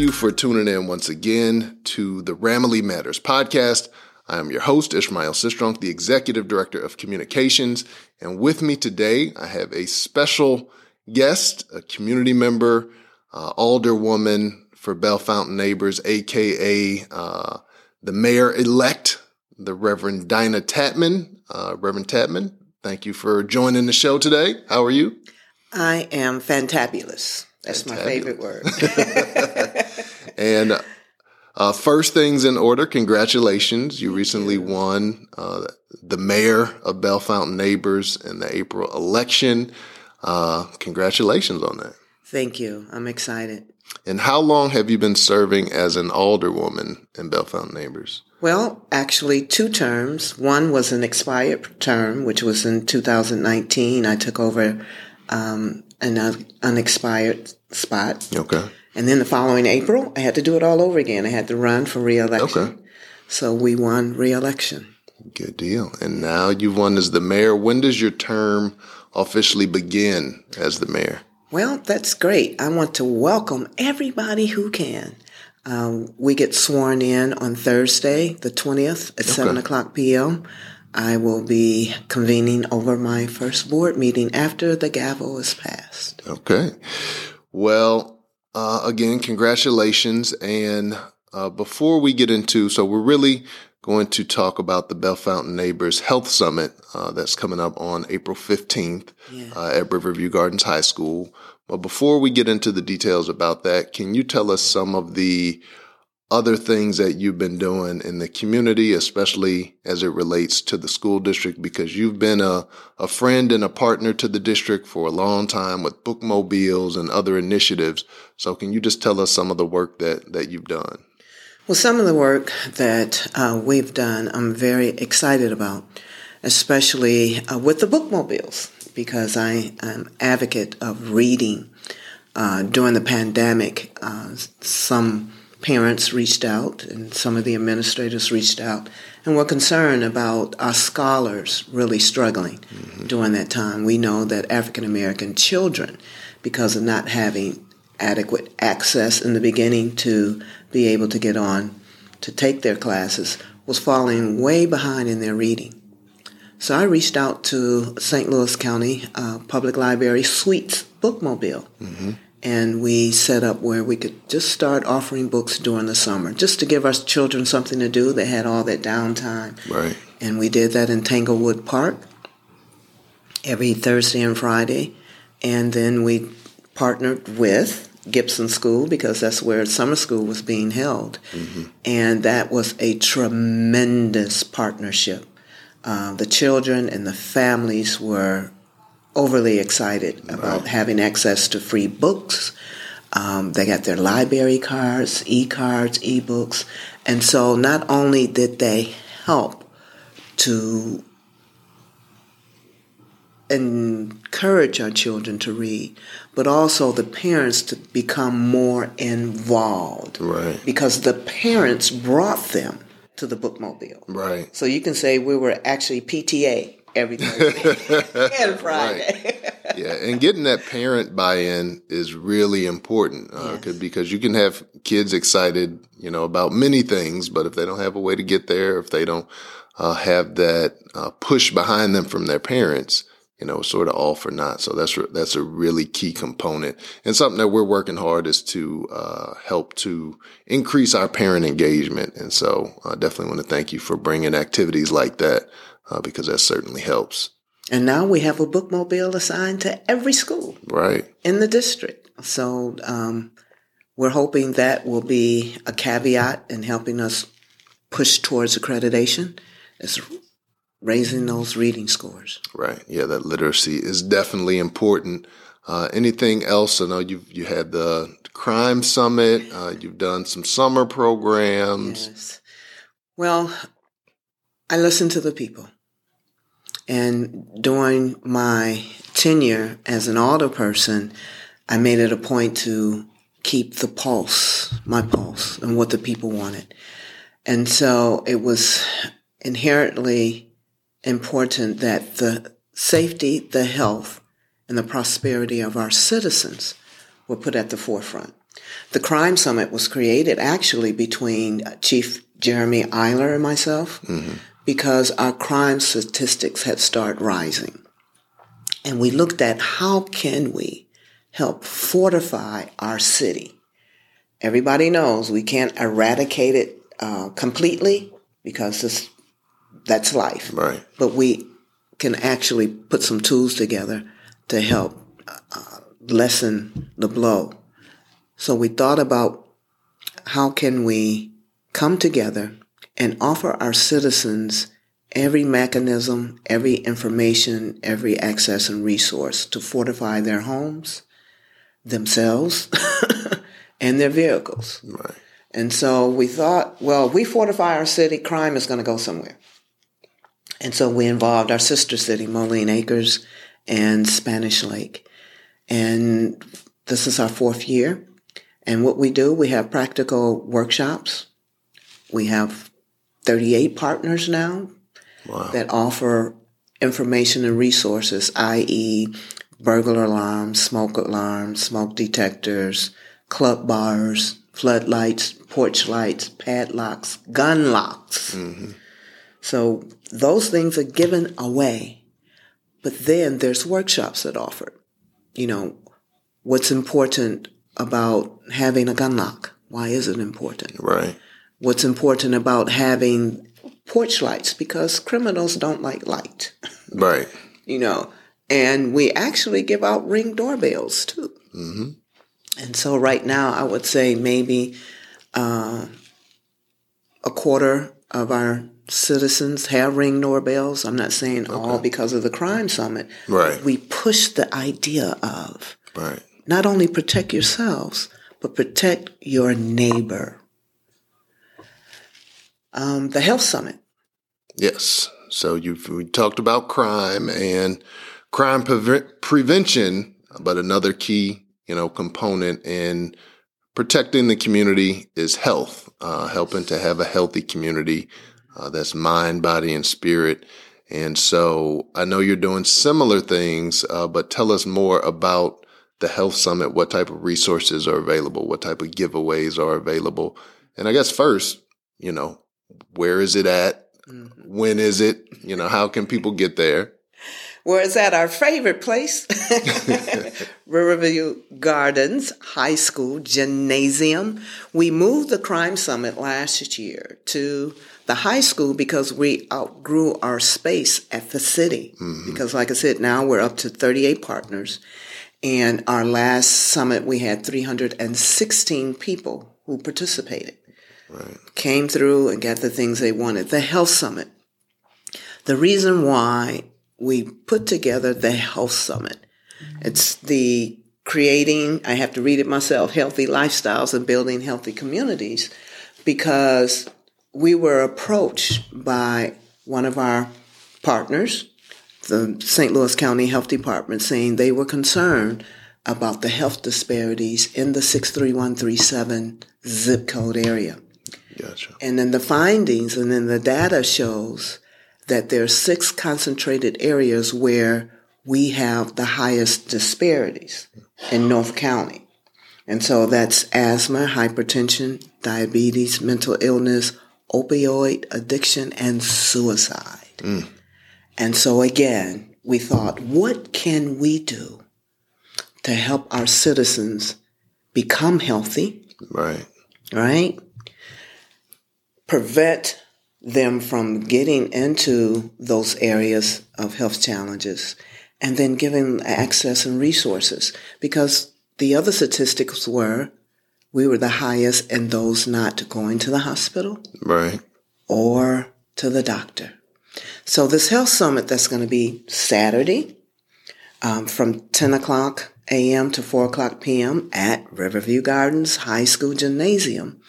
You for tuning in once again to the Ramily Matters podcast. I am your host, Ishmael Sistrunk, the Executive Director of Communications. And with me today, I have a special guest, a community member, uh, alderwoman for Bellefontaine Neighbors, aka uh, the mayor elect, the Reverend Dinah Tatman. Uh, Reverend Tatman, thank you for joining the show today. How are you? I am fantabulous. That's my favorite word. and uh, first things in order, congratulations. You recently won uh, the mayor of Bellefontaine Neighbors in the April election. Uh, congratulations on that. Thank you. I'm excited. And how long have you been serving as an alderwoman in Bellefontaine Neighbors? Well, actually, two terms. One was an expired term, which was in 2019. I took over um, an unexpired spot. Okay. And then the following April, I had to do it all over again. I had to run for reelection. Okay. So we won reelection. Good deal. And now you've won as the mayor. When does your term officially begin as the mayor? Well, that's great. I want to welcome everybody who can. Um, we get sworn in on Thursday, the 20th at okay. 7 o'clock p.m. I will be convening over my first board meeting after the gavel is passed. Okay. Well, uh, again, congratulations. And uh, before we get into, so we're really going to talk about the Bellefontaine Neighbors Health Summit uh, that's coming up on April 15th yeah. Uh, at Riverview Gardens High School. But before we get into the details about that, can you tell us some of the other things that you've been doing in the community, especially as it relates to the school district, because you've been a, a friend and a partner to the district for a long time with bookmobiles and other initiatives. So can you just tell us some of the work that, that you've done? Well, some of the work that uh, we've done, I'm very excited about, especially uh, with the bookmobiles, because I am advocate of reading. Uh, during the pandemic, uh, some parents reached out and some of the administrators reached out and were concerned about our scholars really struggling mm-hmm. during that time. We know that African American children, because of not having adequate access in the beginning to be able to get on to take their classes, was falling way behind in their reading. So I reached out to St. Louis County uh, Public Library Suites Bookmobile. Mm-hmm and we set up where we could just start offering books during the summer, just to give our children something to do. They had all that downtime. Right. And we did that in Tanglewood Park every Thursday and Friday. And then we partnered with Gibson School because that's where summer school was being held. Mm-hmm. And that was a tremendous partnership. Uh, the children and the families were overly excited about right. having access to free books. Um, they got their library cards, e cards, e books. And so not only did they help to encourage our children to read, but also the parents to become more involved. Right. Because the parents brought them to the bookmobile. Right. So you can say we were actually PTA every Thursday and Friday. Right. Yeah, and getting that parent buy-in is really important uh, yes. because you can have kids excited, you know, about many things, but if they don't have a way to get there, if they don't uh, have that uh, push behind them from their parents, you know, sort of all for naught. So that's that's a really key component, and something that we're working hard is to uh, help to increase our parent engagement. And so, I definitely want to thank you for bringing activities like that uh, because that certainly helps. And now we have a bookmobile assigned to every school, right, in the district. So um, we're hoping that will be a caveat in helping us push towards accreditation. Is raising those reading scores. Right. Yeah, that literacy is definitely important. Uh, anything else? I know you've you had the crime summit. Uh, you've done some summer programs. Yes. Well, I listen to the people. And during my tenure as an alder person, I made it a point to keep the pulse, my pulse, and what the people wanted. And so it was inherently important that the safety, the health, and the prosperity of our citizens were put at the forefront. The Crime Summit was created actually between Chief Jeremy Eiler and myself mm-hmm. Because our crime statistics had started rising. And we looked at how can we help fortify our city. Everybody knows we can't eradicate it uh, completely because this, that's life. Right. But we can actually put some tools together to help uh, lessen the blow. So we thought about how can we come together and offer our citizens every mechanism, every information, every access and resource to fortify their homes, themselves, and their vehicles. Right. And so we thought, well, we fortify our city, crime is going to go somewhere. And so we involved our sister city, Moline Acres and Spanish Lake. And this is our fourth year. And what we do, we have practical workshops. We have 38 partners now wow. that offer information and resources, i.e., burglar alarms, smoke alarms, smoke detectors, club bars, floodlights, porch lights, padlocks, gun locks. Mm-hmm. So those things are given away. But then there's workshops that offer. You know, what's important about having a gun lock? Why is it important? Right. What's important about having porch lights? Because criminals don't like light. Right. you know, and we actually give out ring doorbells too. Mm-hmm. And so right now, I would say maybe uh, a quarter of our citizens have ring doorbells. I'm not saying okay. all because of the crime summit. Right. We push the idea of right. not only protect yourselves, but protect your neighbor. Um, the health summit. Yes. So you've we talked about crime and crime pre- prevention, but another key, you know, component in protecting the community is health, uh, helping to have a healthy community uh, that's mind, body, and spirit. And so I know you're doing similar things, uh, but tell us more about the Health Summit. What type of resources are available? What type of giveaways are available? And I guess first, you know, where is it at? Mm-hmm. When is it? You know, how can people get there? Well, it's at our favorite place, Riverview Gardens High School Gymnasium. We moved the Crime Summit last year to the high school because we outgrew our space at the city. Mm-hmm. Because, like I said, now we're up to 38 partners. And our last summit, we had 316 people who participated. Right. Came through and got the things they wanted. The Health Summit. The reason why we put together the Health Summit, it's the creating, I have to read it myself, healthy lifestyles and building healthy communities because we were approached by one of our partners, the St. Louis County Health Department, saying they were concerned about the health disparities in the 63137 zip code area. Gotcha. And then the findings and then the data shows that there are six concentrated areas where we have the highest disparities in North County. And so that's asthma, hypertension, diabetes, mental illness, opioid addiction and suicide. Mm. And so again, we thought, what can we do to help our citizens become healthy? Right. Right? Prevent them from getting into those areas of health challenges and then giving access and resources because the other statistics were we were the highest in those not going to the hospital. Right. Or to the doctor. So this health summit that's going to be Saturday um, from 10 o'clock a.m. to 4 o'clock p.m. at Riverview Gardens High School Gymnasium.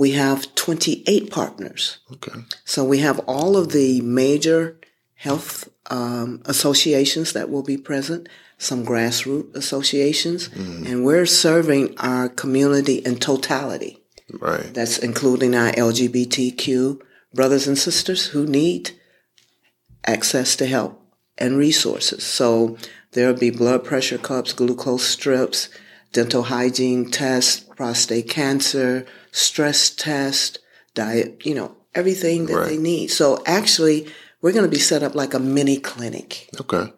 We have 28 partners. Okay. So we have all of the major health um, associations that will be present some grassroots associations, mm. and we're serving our community in totality. Right. That's including our LGBTQ brothers and sisters who need access to help and resources. So there'll be blood pressure cups, glucose strips, dental hygiene tests, prostate cancer, stress test, diet, you know, everything that Right. they need. So actually, we're going to be set up like a mini clinic. Okay.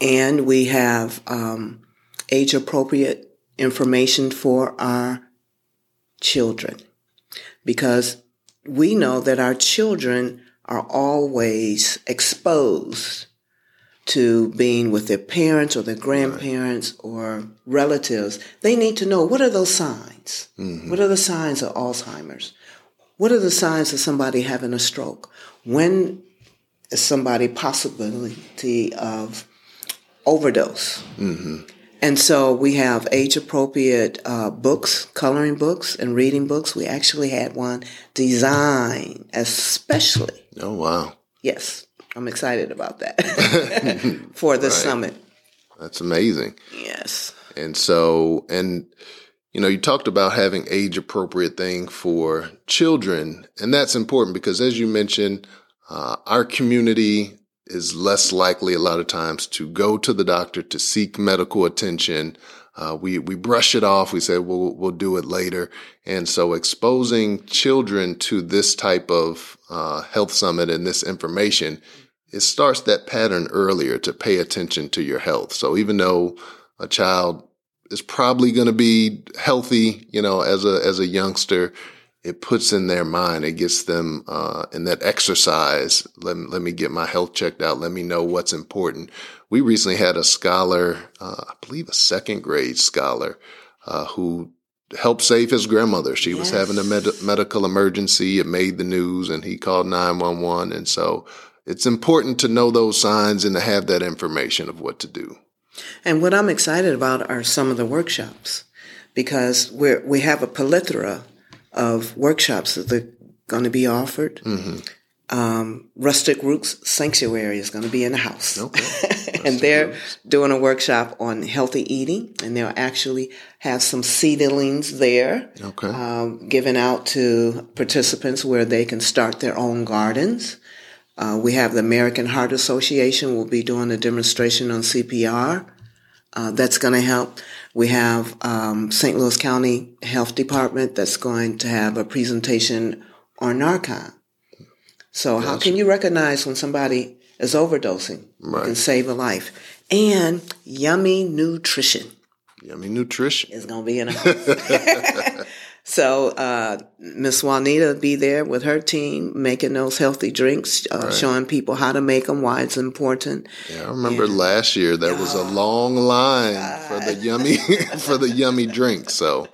And we have um, age appropriate information for our children because we know that our children are always exposed to being with their parents or their grandparents or relatives. They need to know what are those signs? What are the signs of Alzheimer's? What are the signs of somebody having a stroke? When is somebody possibility of overdose? And so we have age appropriate uh, books, coloring books, and reading books. We actually had one designed especially, Oh wow, yes, I'm excited about that, for the summit. that's amazing. Yes. And so, and you know, you talked about having age appropriate thing for children, and that's important because, as you mentioned, uh, our community is less likely a lot of times to go to the doctor to seek medical attention. Uh, we we brush it off. We say we'll we'll do it later, and so exposing children to this type of uh, health summit and this information, it starts that pattern earlier to pay attention to your health. So even though a child is probably going to be healthy, you know, as a as a youngster. It puts in their mind, it gets them uh, in that exercise. Let, let me get my health checked out. Let me know what's important. We recently had a scholar, uh, I believe a second grade scholar, uh, who helped save his grandmother. She was having a med- medical emergency. It made the news, and he called nine one one. And so, it's important to know those signs and to have that information of what to do. And what I'm excited about are some of the workshops because we're, we have a plethora of workshops that are going to be offered. Um, Rustic Roots Sanctuary is going to be in the house. Okay. and they're doing a workshop on healthy eating, and they'll actually have some seedlings there Okay. um, given out to participants where they can start their own gardens. Uh, we have the American Heart Association will be doing a demonstration on CPR. Uh, that's going to help. We have um, St. Louis County Health Department that's going to have a presentation on Narcan. So how can you recognize when somebody is overdosing? Right. can save a life. And yummy nutrition Yummy nutrition. is going to be in a. so uh, Miss Juanita will be there with her team making those healthy drinks, uh, showing people how to make them, why it's important. Yeah, I remember last year there was a long line for the yummy for the yummy drink. So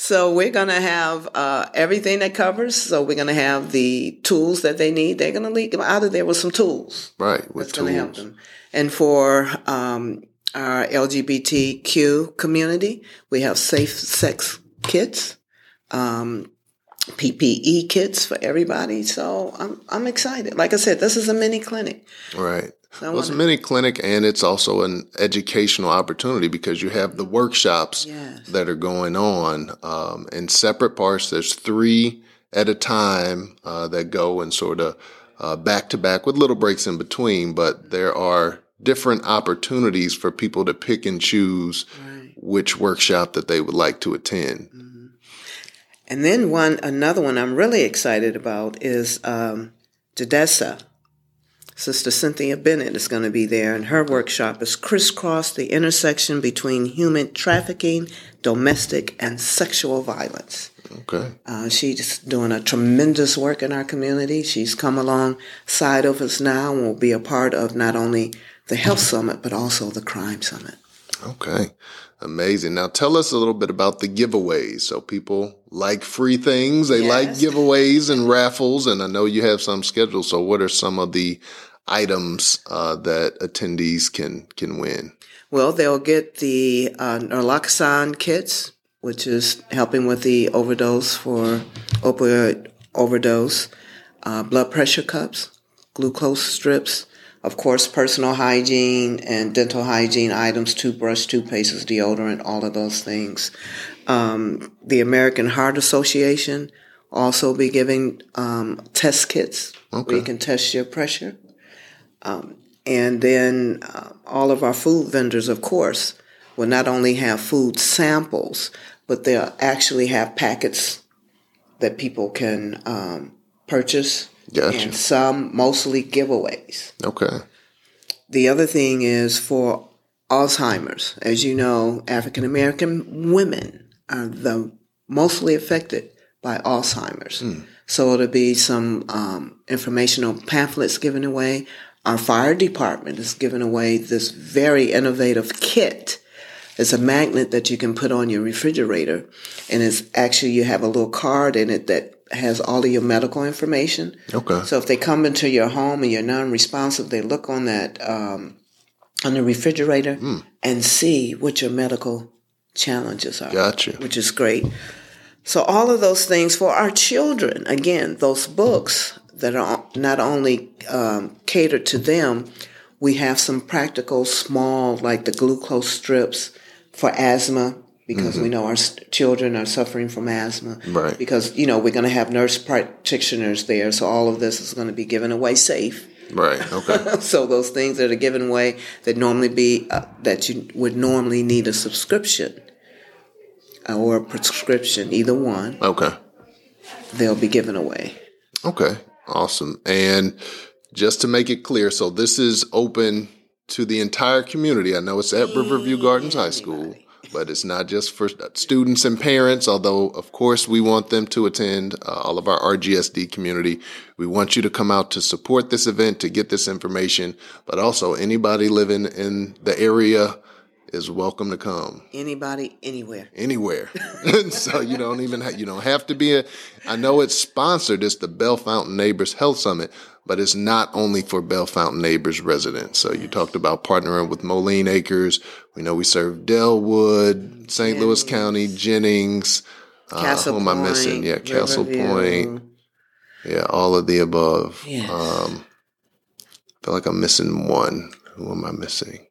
So we're going to have uh, everything that covers. So we're going to have the tools that they need. They're going to lead them out of there with some tools. right with That's going to help them. And for um, our LGBTQ community, we have safe sex kits, um, PPE kits for everybody. So I'm I'm excited. Like I said, this is a mini clinic. Right. I Well, it's a mini clinic and it's also an educational opportunity because you have the workshops Yes. that are going on um, in separate parts. There's three at a time uh, that go and sort of uh, back to back with little breaks in between, but there are different opportunities for people to pick and choose which workshop that they would like to attend. And then one another one I'm really excited about is um, Jadessa. Sister Cynthia Bennett is going to be there, and her workshop is crisscross the intersection between human trafficking, domestic, and sexual violence. Okay. Uh, she's doing a tremendous work in our community. She's come alongside of us now and will be a part of not only the health summit but also the crime summit. Okay. Amazing. Now tell us a little bit about the giveaways. So people like free things. They like giveaways and raffles. And I know you have some scheduled. So what are some of the items uh, that attendees can can win? Well, they'll get the uh, naloxone kits, which is helping with the overdose for opioid overdose, uh, blood pressure cups, glucose strips, of course, personal hygiene and dental hygiene items, toothbrush, toothpaste, deodorant, all of those things. Um, the American Heart Association also be giving um, test kits where you can test your pressure. Um, and then uh, all of our food vendors, of course, will not only have food samples, but they'll actually have packets that people can um, purchase. Gotcha. And some mostly giveaways. Okay. The other thing is for Alzheimer's. As you know, African American women are the mostly affected by Alzheimer's. So it'll be some um, informational pamphlets given away. Our fire department is giving away this very innovative kit. It's a magnet that you can put on your refrigerator, and it's actually you have a little card in it that has all of your medical information. Okay. So if they come into your home and you're non-responsive, they look on that um, on the refrigerator Hmm. and see what your medical challenges are. Gotcha. Which is great. So all of those things for our children, again, those books that are not only um, catered to them, we have some practical, small, like the glucose strips for asthma, because we know our s- children are suffering from asthma. Mm-hmm. Right. Because, you know, we're going to have nurse practitioners there, so all of this is going to be given away safe. Right. Okay. so those things that are given away that normally be uh, that you would normally need a subscription uh, or a prescription, either one, okay. they'll be given away. Okay. Awesome. And just to make it clear, so this is open to the entire community. I know it's at Riverview Gardens High School, but it's not just for students and parents, although, of course, we want them to attend, uh, all of our RGSD community. We want you to come out to support this event, to get this information, but also anybody living in the area is welcome to come Anybody, anywhere. anywhere. so you don't even ha- you don't have to be a. I know it's sponsored. It's the Bellefontaine Neighbors Health Summit, but it's not only for Bellefontaine Neighbors residents. So you talked about partnering with Moline Acres. We know we serve Dellwood, St. Louis County, Jennings. Uh, Castle who am I missing? Point, Yeah, Castle Riverview. Point. Yeah, all of the above. Yes. Um, I feel like I'm missing one. Who am I missing?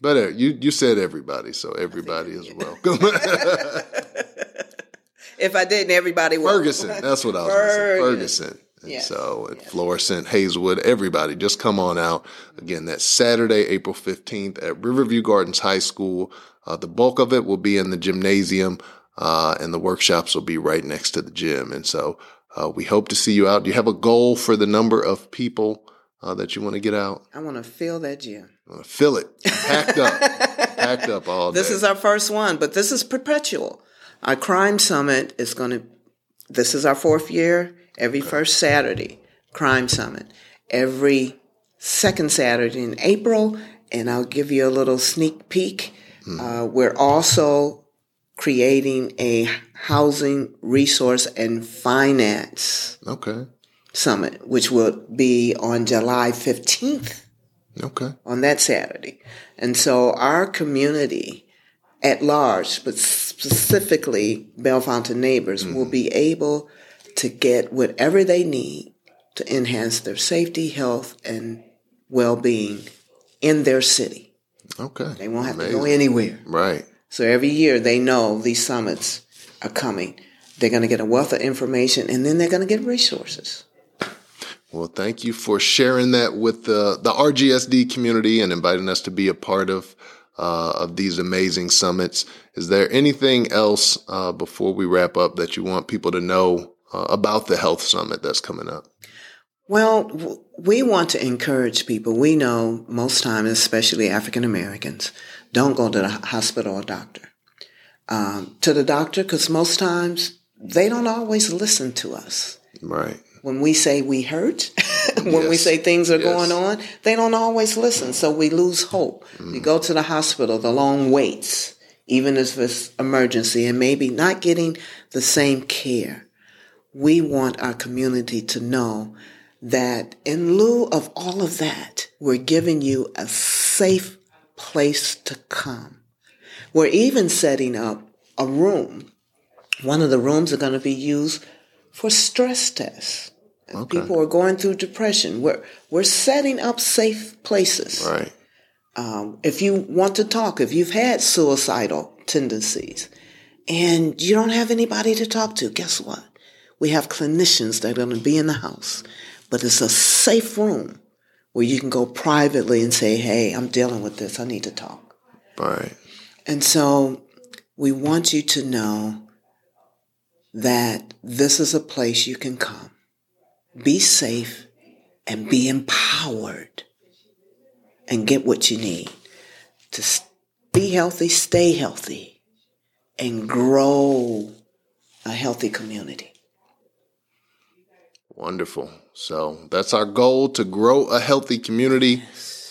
But uh, you you said everybody, so everybody is welcome. If I didn't, everybody would. Ferguson, that's what I was missing. Ferguson. And Yes. so at Florissant, Hazelwood, everybody, just come on out. Again, that's Saturday, April 15th at Riverview Gardens High School. Uh, the bulk of it will be in the gymnasium, uh, and the workshops will be right next to the gym. And so uh, we hope to see you out. Do you have a goal for the number of people uh, that you want to get out? I want to fill that gym. You wanna Fill it, packed up, packed up all day. This is our first one, but this is perpetual. Our crime summit is going to, this is our fourth year, every first Saturday, crime summit. Every second Saturday in April, and I'll give you a little sneak peek. Uh, we're also creating a housing resource and finance okay, summit, which will be on July 15th okay, on that Saturday. And so our community at large, but specifically Bellefontaine neighbors, will be able to get whatever they need to enhance their safety, health, and well being in their city. okay. They won't have to go anywhere. Right. So every year they know these summits are coming. They're going to get a wealth of information and then they're going to get resources. Well, thank you for sharing that with the, the RGSD community and inviting us to be a part of uh, of these amazing summits. Is there anything else uh, before we wrap up that you want people to know uh, about the health summit that's coming up? Well, w- we want to encourage people. We know most times, especially African Americans, don't go to the hospital or doctor. Um, to the doctor, because most times they don't always listen to us. Right. When we say we hurt, when we say things are Yes. going on, they don't always listen. So we lose hope. We go to the hospital, the long waits, even if it's emergency, and maybe not getting the same care. We want our community to know that in lieu of all of that, we're giving you a safe place to come. We're even setting up a room. One of the rooms are going to be used for stress tests. Okay. People are going through depression. We're we're setting up safe places. Right. Um, if you want to talk, if you've had suicidal tendencies, and you don't have anybody to talk to, guess what? We have clinicians that are going to be in the house, but it's a safe room where you can go privately and say, hey, I'm dealing with this. I need to talk. Right. And so we want you to know that this is a place you can come, be safe, and be empowered and get what you need to be healthy, stay healthy, and grow a healthy community. Wonderful. So that's our goal to grow a healthy community.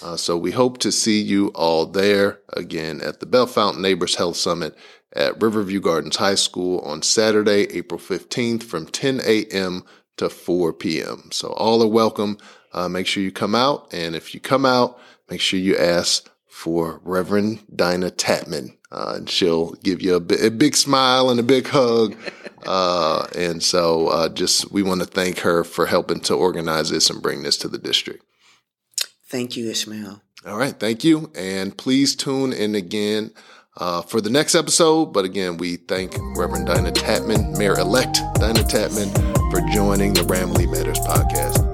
Uh, so we hope to see you all there again at the Bellefontaine Neighbors Health Summit at Riverview Gardens High School on Saturday, April 15th from 10 a.m. to 4 p.m. So all are welcome. Uh, make sure you come out. And if you come out, make sure you ask for Reverend Dinah Tatman. Uh, and she'll give you a, b- a big smile and a big hug. Uh, and so uh, just we want to thank her for helping to organize this and bring this to the district. Thank you, Ishmael. All right. Thank you. And please tune in again uh, for the next episode. But again, we thank Reverend Dinah Tatman, Mayor elect Dinah Tatman, for joining the Ramily Matters podcast.